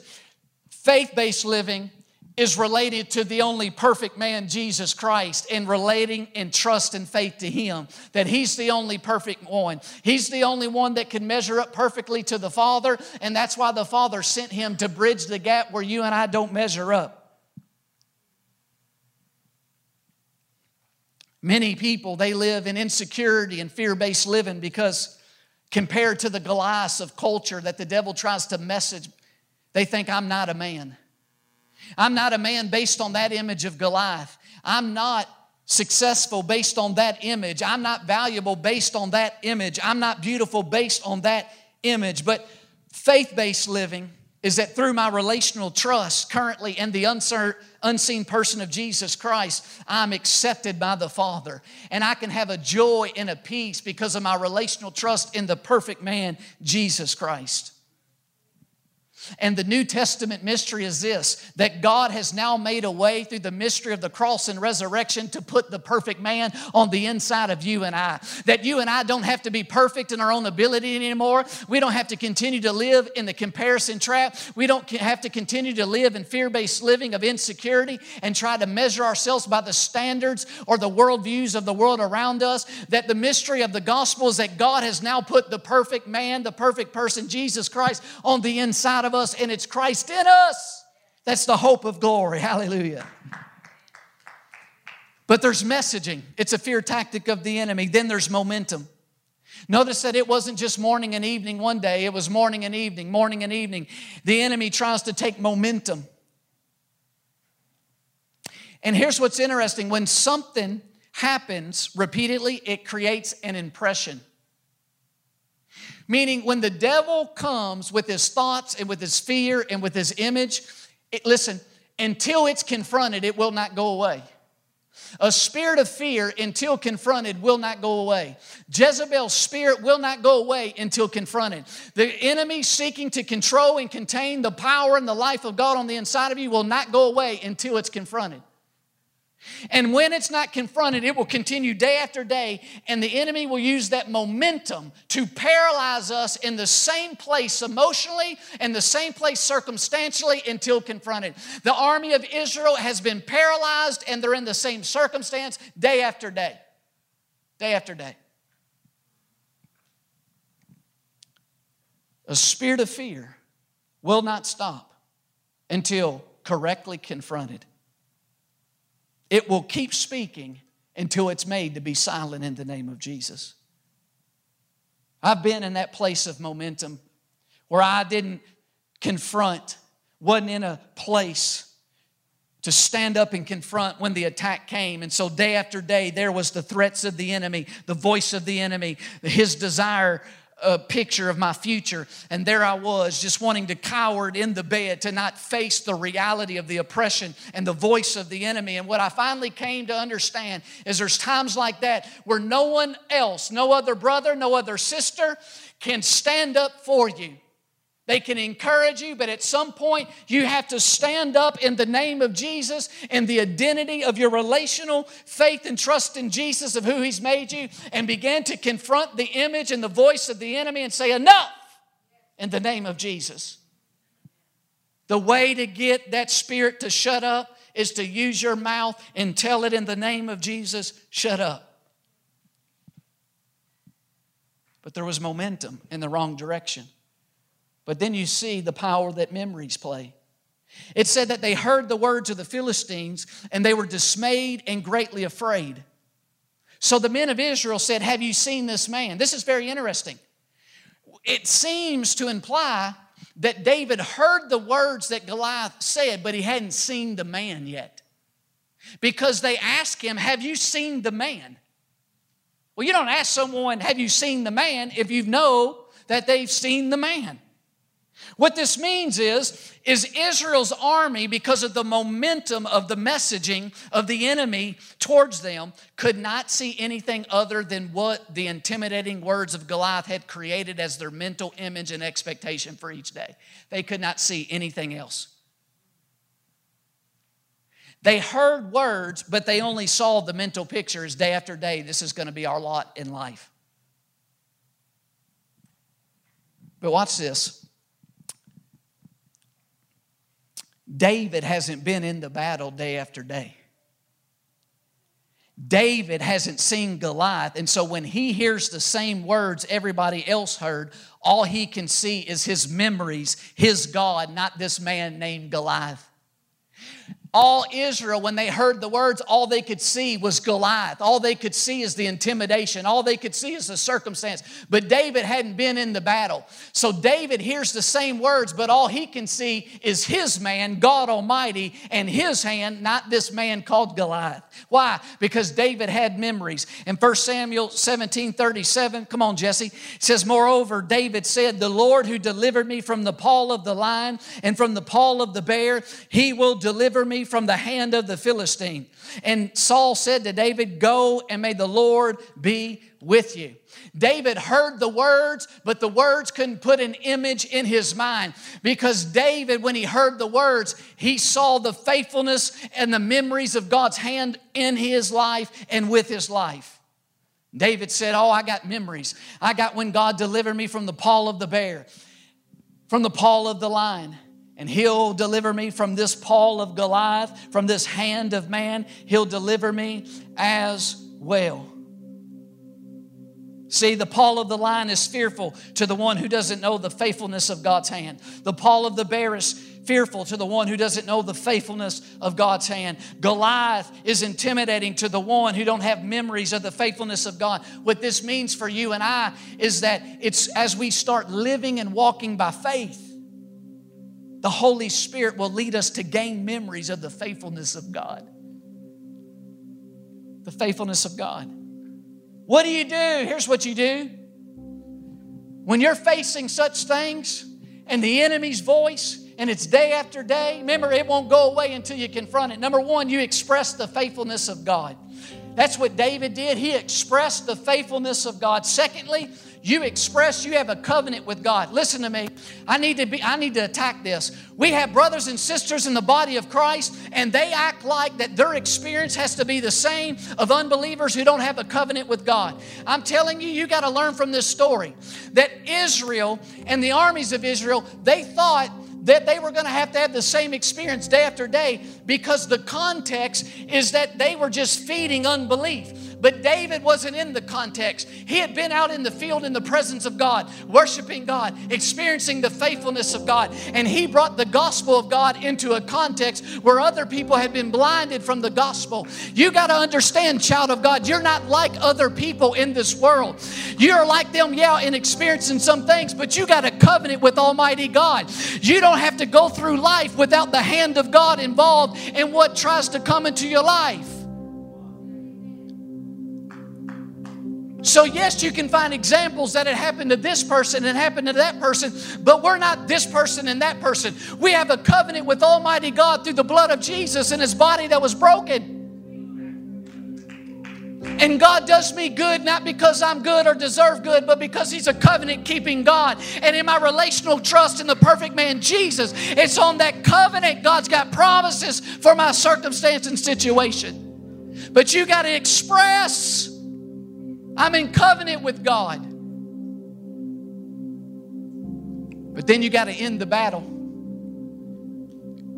faith based living is related to the only perfect man, Jesus Christ, and relating in trust and faith to Him. That He's the only perfect one. He's the only one that can measure up perfectly to the Father, and that's why the Father sent Him to bridge the gap where you and I don't measure up. Many people, they live in insecurity and fear based living because compared to the Goliaths of culture that the devil tries to message, they think I'm not a man. I'm not a man based on that image of Goliath. I'm not successful based on that image. I'm not valuable based on that image. I'm not beautiful based on that image. But faith based living is that through my relational trust currently in the unseen person of Jesus Christ, I'm accepted by the Father. And I can have a joy and a peace because of my relational trust in the perfect man, Jesus Christ. And the New Testament mystery is this that God has now made a way through the mystery of the cross and resurrection to put the perfect man on the inside of you and I. That you and I don't have to be perfect in our own ability anymore. We don't have to continue to live in the comparison trap. We don't have to continue to live in fear based living of insecurity and try to measure ourselves by the standards or the worldviews of the world around us. That the mystery of the gospel is that God has now put the perfect man, the perfect person, Jesus Christ, on the inside of us us and it's Christ in us. That's the hope of glory. Hallelujah. But there's messaging, it's a fear tactic of the enemy. Then there's momentum. Notice that it wasn't just morning and evening one day, it was morning and evening, morning and evening. The enemy tries to take momentum. And here's what's interesting when something happens repeatedly, it creates an impression. Meaning, when the devil comes with his thoughts and with his fear and with his image, it, listen, until it's confronted, it will not go away. A spirit of fear, until confronted, will not go away. Jezebel's spirit will not go away until confronted. The enemy seeking to control and contain the power and the life of God on the inside of you will not go away until it's confronted. And when it's not confronted, it will continue day after day, and the enemy will use that momentum to paralyze us in the same place emotionally and the same place circumstantially until confronted. The army of Israel has been paralyzed, and they're in the same circumstance day after day. Day after day. A spirit of fear will not stop until correctly confronted. It will keep speaking until it's made to be silent in the name of Jesus. I've been in that place of momentum where I didn't confront, wasn't in a place to stand up and confront when the attack came. And so, day after day, there was the threats of the enemy, the voice of the enemy, his desire a picture of my future. And there I was, just wanting to cower in the bed to not face the reality of the oppression and the voice of the enemy. And what I finally came to understand is there's times like that where no one else, no other brother, no other sister can stand up for you. They can encourage you, but at some point you have to stand up in the name of Jesus and the identity of your relational faith and trust in Jesus of who He's made you and begin to confront the image and the voice of the enemy and say, Enough in the name of Jesus. The way to get that spirit to shut up is to use your mouth and tell it in the name of Jesus, shut up. But there was momentum in the wrong direction. But then you see the power that memories play. It said that they heard the words of the Philistines and they were dismayed and greatly afraid. So the men of Israel said, Have you seen this man? This is very interesting. It seems to imply that David heard the words that Goliath said, but he hadn't seen the man yet. Because they asked him, Have you seen the man? Well, you don't ask someone, Have you seen the man, if you know that they've seen the man. What this means is, is Israel's army, because of the momentum of the messaging of the enemy towards them, could not see anything other than what the intimidating words of Goliath had created as their mental image and expectation for each day. They could not see anything else. They heard words, but they only saw the mental pictures day after day. This is going to be our lot in life. But watch this. David hasn't been in the battle day after day. David hasn't seen Goliath. And so when he hears the same words everybody else heard, all he can see is his memories, his God, not this man named Goliath. All Israel, when they heard the words, all they could see was Goliath. All they could see is the intimidation. All they could see is the circumstance. But David hadn't been in the battle. So David hears the same words, but all he can see is his man, God Almighty, and his hand, not this man called Goliath. Why? Because David had memories. In 1 Samuel 17 37, come on, Jesse, says, Moreover, David said, The Lord who delivered me from the paw of the lion and from the paw of the bear, he will deliver me from the hand of the Philistine. And Saul said to David, Go and may the Lord be with you. David heard the words, but the words couldn't put an image in his mind because David, when he heard the words, he saw the faithfulness and the memories of God's hand in his life and with his life. David said, Oh, I got memories. I got when God delivered me from the paw of the bear, from the paw of the lion and he'll deliver me from this paw of Goliath, from this hand of man. He'll deliver me as well. See, the paw of the lion is fearful to the one who doesn't know the faithfulness of God's hand. The paw of the bear is fearful to the one who doesn't know the faithfulness of God's hand. Goliath is intimidating to the one who don't have memories of the faithfulness of God. What this means for you and I is that it's as we start living and walking by faith, the Holy Spirit will lead us to gain memories of the faithfulness of God. The faithfulness of God. What do you do? Here's what you do. When you're facing such things and the enemy's voice, and it's day after day, remember, it won't go away until you confront it. Number one, you express the faithfulness of God. That's what David did. He expressed the faithfulness of God. Secondly, you express you have a covenant with God. Listen to me. I need to be I need to attack this. We have brothers and sisters in the body of Christ and they act like that their experience has to be the same of unbelievers who don't have a covenant with God. I'm telling you you got to learn from this story that Israel and the armies of Israel, they thought that they were going to have to have the same experience day after day because the context is that they were just feeding unbelief. But David wasn't in the context. He had been out in the field in the presence of God, worshiping God, experiencing the faithfulness of God. And he brought the gospel of God into a context where other people had been blinded from the gospel. You got to understand, child of God, you're not like other people in this world. You're like them, yeah, in experiencing some things, but you got a covenant with Almighty God. You don't have to go through life without the hand of God involved in what tries to come into your life. So, yes, you can find examples that it happened to this person and happened to that person, but we're not this person and that person. We have a covenant with Almighty God through the blood of Jesus and His body that was broken. And God does me good not because I'm good or deserve good, but because He's a covenant keeping God. And in my relational trust in the perfect man Jesus, it's on that covenant God's got promises for my circumstance and situation. But you got to express I'm in covenant with God. But then you got to end the battle.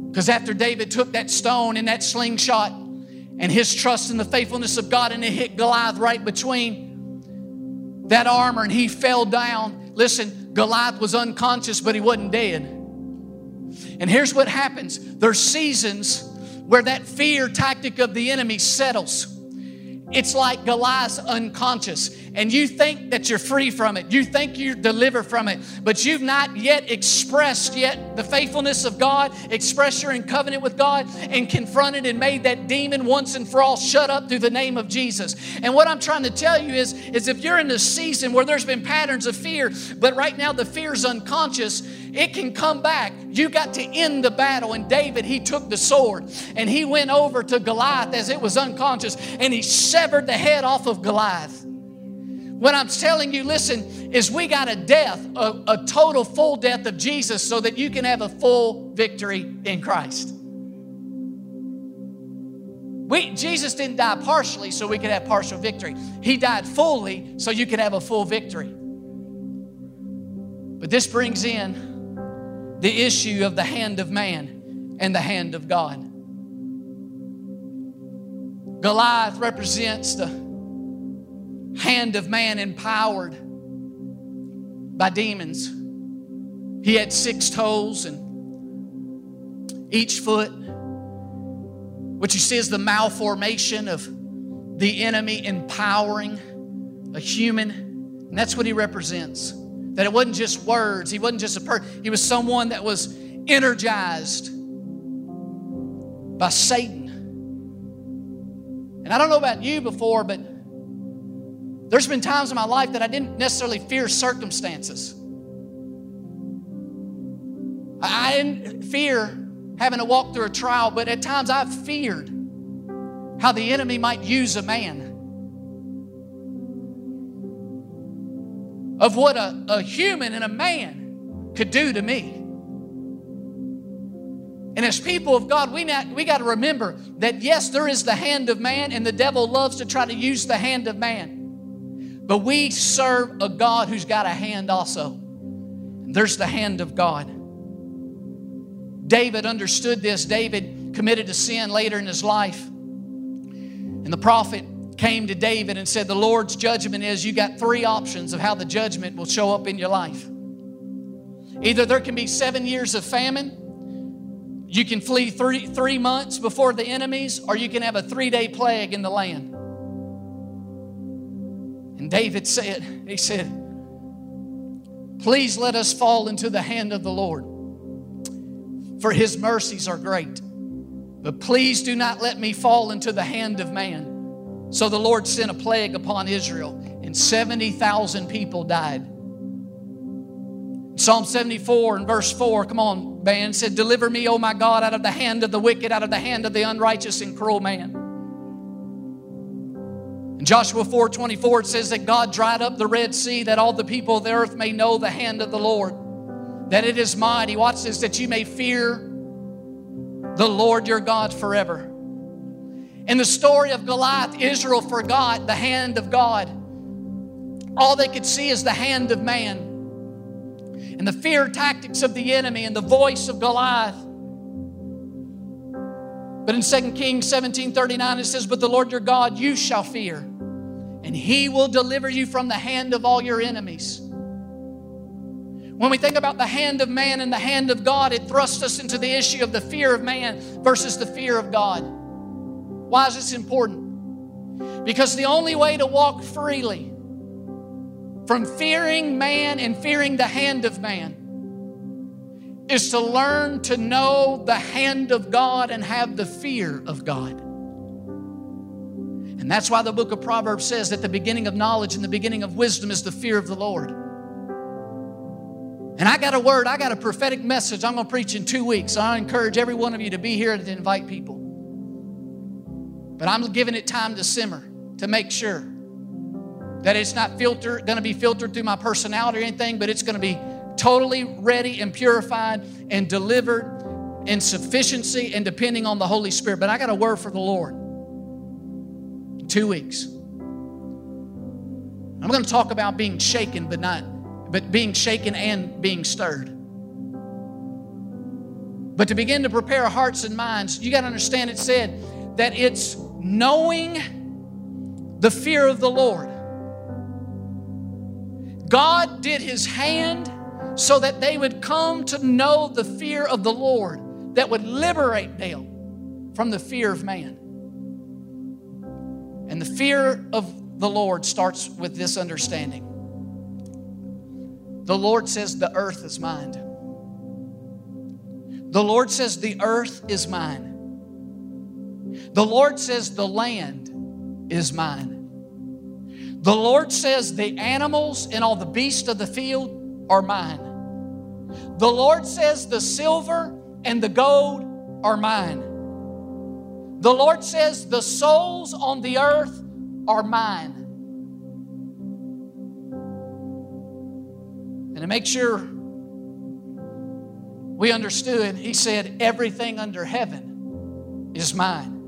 Because after David took that stone and that slingshot and his trust in the faithfulness of God, and it hit Goliath right between that armor and he fell down. Listen, Goliath was unconscious, but he wasn't dead. And here's what happens there's seasons where that fear tactic of the enemy settles. It's like Goliath's unconscious, and you think that you're free from it. You think you're delivered from it, but you've not yet expressed yet the faithfulness of God, expressed you're in covenant with God, and confronted and made that demon once and for all shut up through the name of Jesus. And what I'm trying to tell you is, is if you're in a season where there's been patterns of fear, but right now the fear is unconscious, it can come back. You got to end the battle. And David, he took the sword and he went over to Goliath as it was unconscious and he severed the head off of Goliath. What I'm telling you, listen, is we got a death, a, a total full death of Jesus so that you can have a full victory in Christ. We, Jesus didn't die partially so we could have partial victory. He died fully so you could have a full victory. But this brings in the issue of the hand of man. and the hand of God. Goliath represents the hand of man empowered by demons. He had six toes and each foot, which you see is the malformation of the enemy empowering a human. And that's what he represents. That it wasn't just words, he wasn't just a person, he was someone that was energized by Satan. And I don't know about you before, but there's been times in my life that I didn't necessarily fear circumstances. I didn't fear having to walk through a trial, but at times I've feared how the enemy might use a man. Of what a, a human and a man could do to me. And as people of God, we, we got to remember that yes, there is the hand of man, and the devil loves to try to use the hand of man. But we serve a God who's got a hand also. And there's the hand of God. David understood this. David committed a sin later in his life. And the prophet came to David and said, The Lord's judgment is you got three options of how the judgment will show up in your life. Either there can be seven years of famine, you can flee three, three months before the enemies, or you can have a three day plague in the land. And David said, He said, Please let us fall into the hand of the Lord, for his mercies are great. But please do not let me fall into the hand of man. So the Lord sent a plague upon Israel, and 70,000 people died. Psalm 74 and verse 4, come on, band, said, Deliver me, O my God, out of the hand of the wicked, out of the hand of the unrighteous and cruel man. In Joshua 4 24, it says that God dried up the Red Sea that all the people of the earth may know the hand of the Lord, that it is mighty. Watch this, that you may fear the Lord your God forever. In the story of Goliath, Israel forgot the hand of God. All they could see is the hand of man and the fear tactics of the enemy and the voice of Goliath. But in 2 Kings 17 39, it says, But the Lord your God you shall fear, and he will deliver you from the hand of all your enemies. When we think about the hand of man and the hand of God, it thrusts us into the issue of the fear of man versus the fear of God. Why is this important? Because the only way to walk freely from fearing man and fearing the hand of man is to learn to know the hand of God and have the fear of God. And that's why the book of Proverbs says that the beginning of knowledge and the beginning of wisdom is the fear of the Lord. And I got a word, I got a prophetic message I'm going to preach in two weeks. So I encourage every one of you to be here and to invite people. But I'm giving it time to simmer to make sure that it's not filtered, going to be filtered through my personality or anything, but it's going to be totally ready and purified and delivered in sufficiency and depending on the Holy Spirit. But I got a word for the Lord. Two weeks. I'm going to talk about being shaken, but not but being shaken and being stirred. But to begin to prepare hearts and minds, you got to understand it said that it's knowing the fear of the Lord. God did his hand so that they would come to know the fear of the Lord that would liberate them from the fear of man. And the fear of the Lord starts with this understanding the Lord says, The earth is mine. The Lord says, The earth is mine. The Lord says, The land is mine. The Lord says, The animals and all the beasts of the field are mine. The Lord says, The silver and the gold are mine. The Lord says, The souls on the earth are mine. And to make sure we understood, he said, Everything under heaven is mine.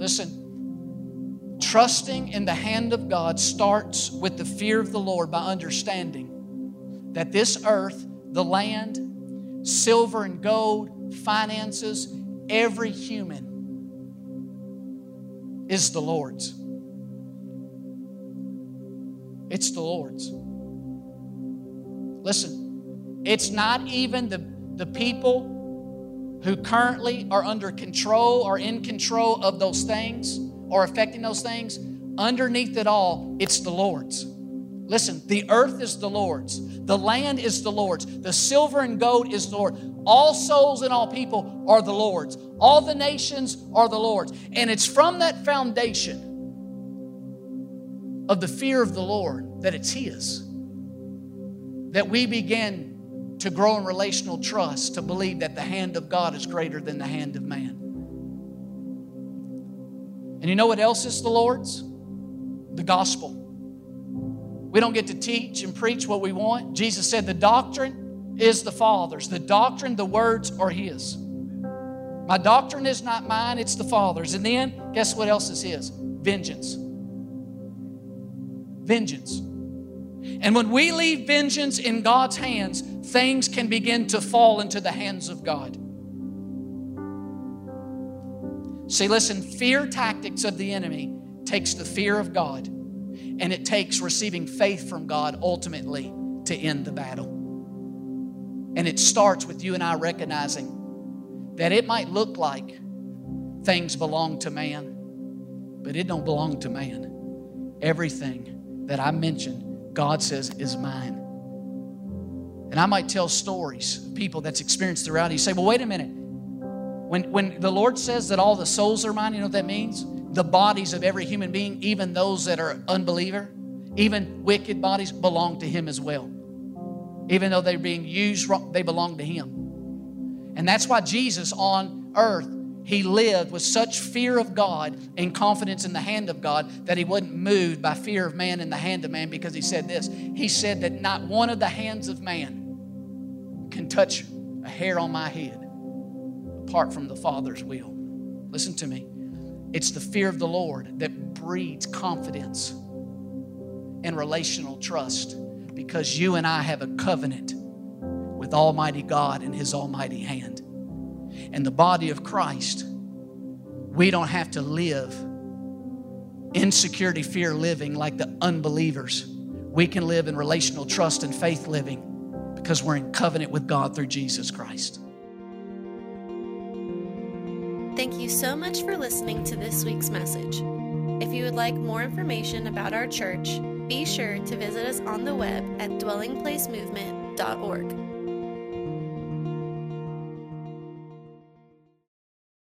Listen, trusting in the hand of God starts with the fear of the Lord by understanding that this earth, the land, silver and gold, finances, every human is the Lord's. It's the Lord's. Listen, it's not even the, the people who currently are under control or in control of those things or affecting those things. Underneath it all, it's the Lord's. Listen, the earth is the Lord's, the land is the Lord's, the silver and gold is the Lord. All souls and all people are the Lord's, all the nations are the Lord's. And it's from that foundation of the fear of the Lord that it's His that we begin to grow in relational trust, to believe that the hand of God is greater than the hand of man. And you know what else is the Lord's? The gospel. We don't get to teach and preach what we want. Jesus said the doctrine is the Father's. The doctrine, the words are His. My doctrine is not mine, it's the Father's. And then, guess what else is His? Vengeance. Vengeance. And when we leave vengeance in God's hands, things can begin to fall into the hands of God. See, listen, fear tactics of the enemy takes the fear of God and it takes receiving faith from God ultimately to end the battle. And it starts with you and I recognizing that it might look like things belong to man, but it don't belong to man. Everything that I mentioned, God says is mine. And I might tell stories of people that's experienced throughout. You say, well, wait a minute. When, when the Lord says that all the souls are mine, you know what that means? the bodies of every human being, even those that are unbeliever, even wicked bodies, belong to Him as well. Even though they're being used wrong, they belong to Him. And that's why Jesus on earth, He lived with such fear of God and confidence in the hand of God that He wasn't moved by fear of man in the hand of man because He said this. He said that not one of the hands of man can touch a hair on my head apart from the Father's will. Listen to me. It's the fear of the Lord that breeds confidence and relational trust because you and I have a covenant with Almighty God in His almighty hand. And the body of Christ, we don't have to live insecurity, fear living like the unbelievers. We can live in relational trust and faith living because we're in covenant with God through Jesus Christ. Thank you so much for listening to this week's message. If you would like more information about our church, be sure to visit us on the web at dwellingplacemovement.org.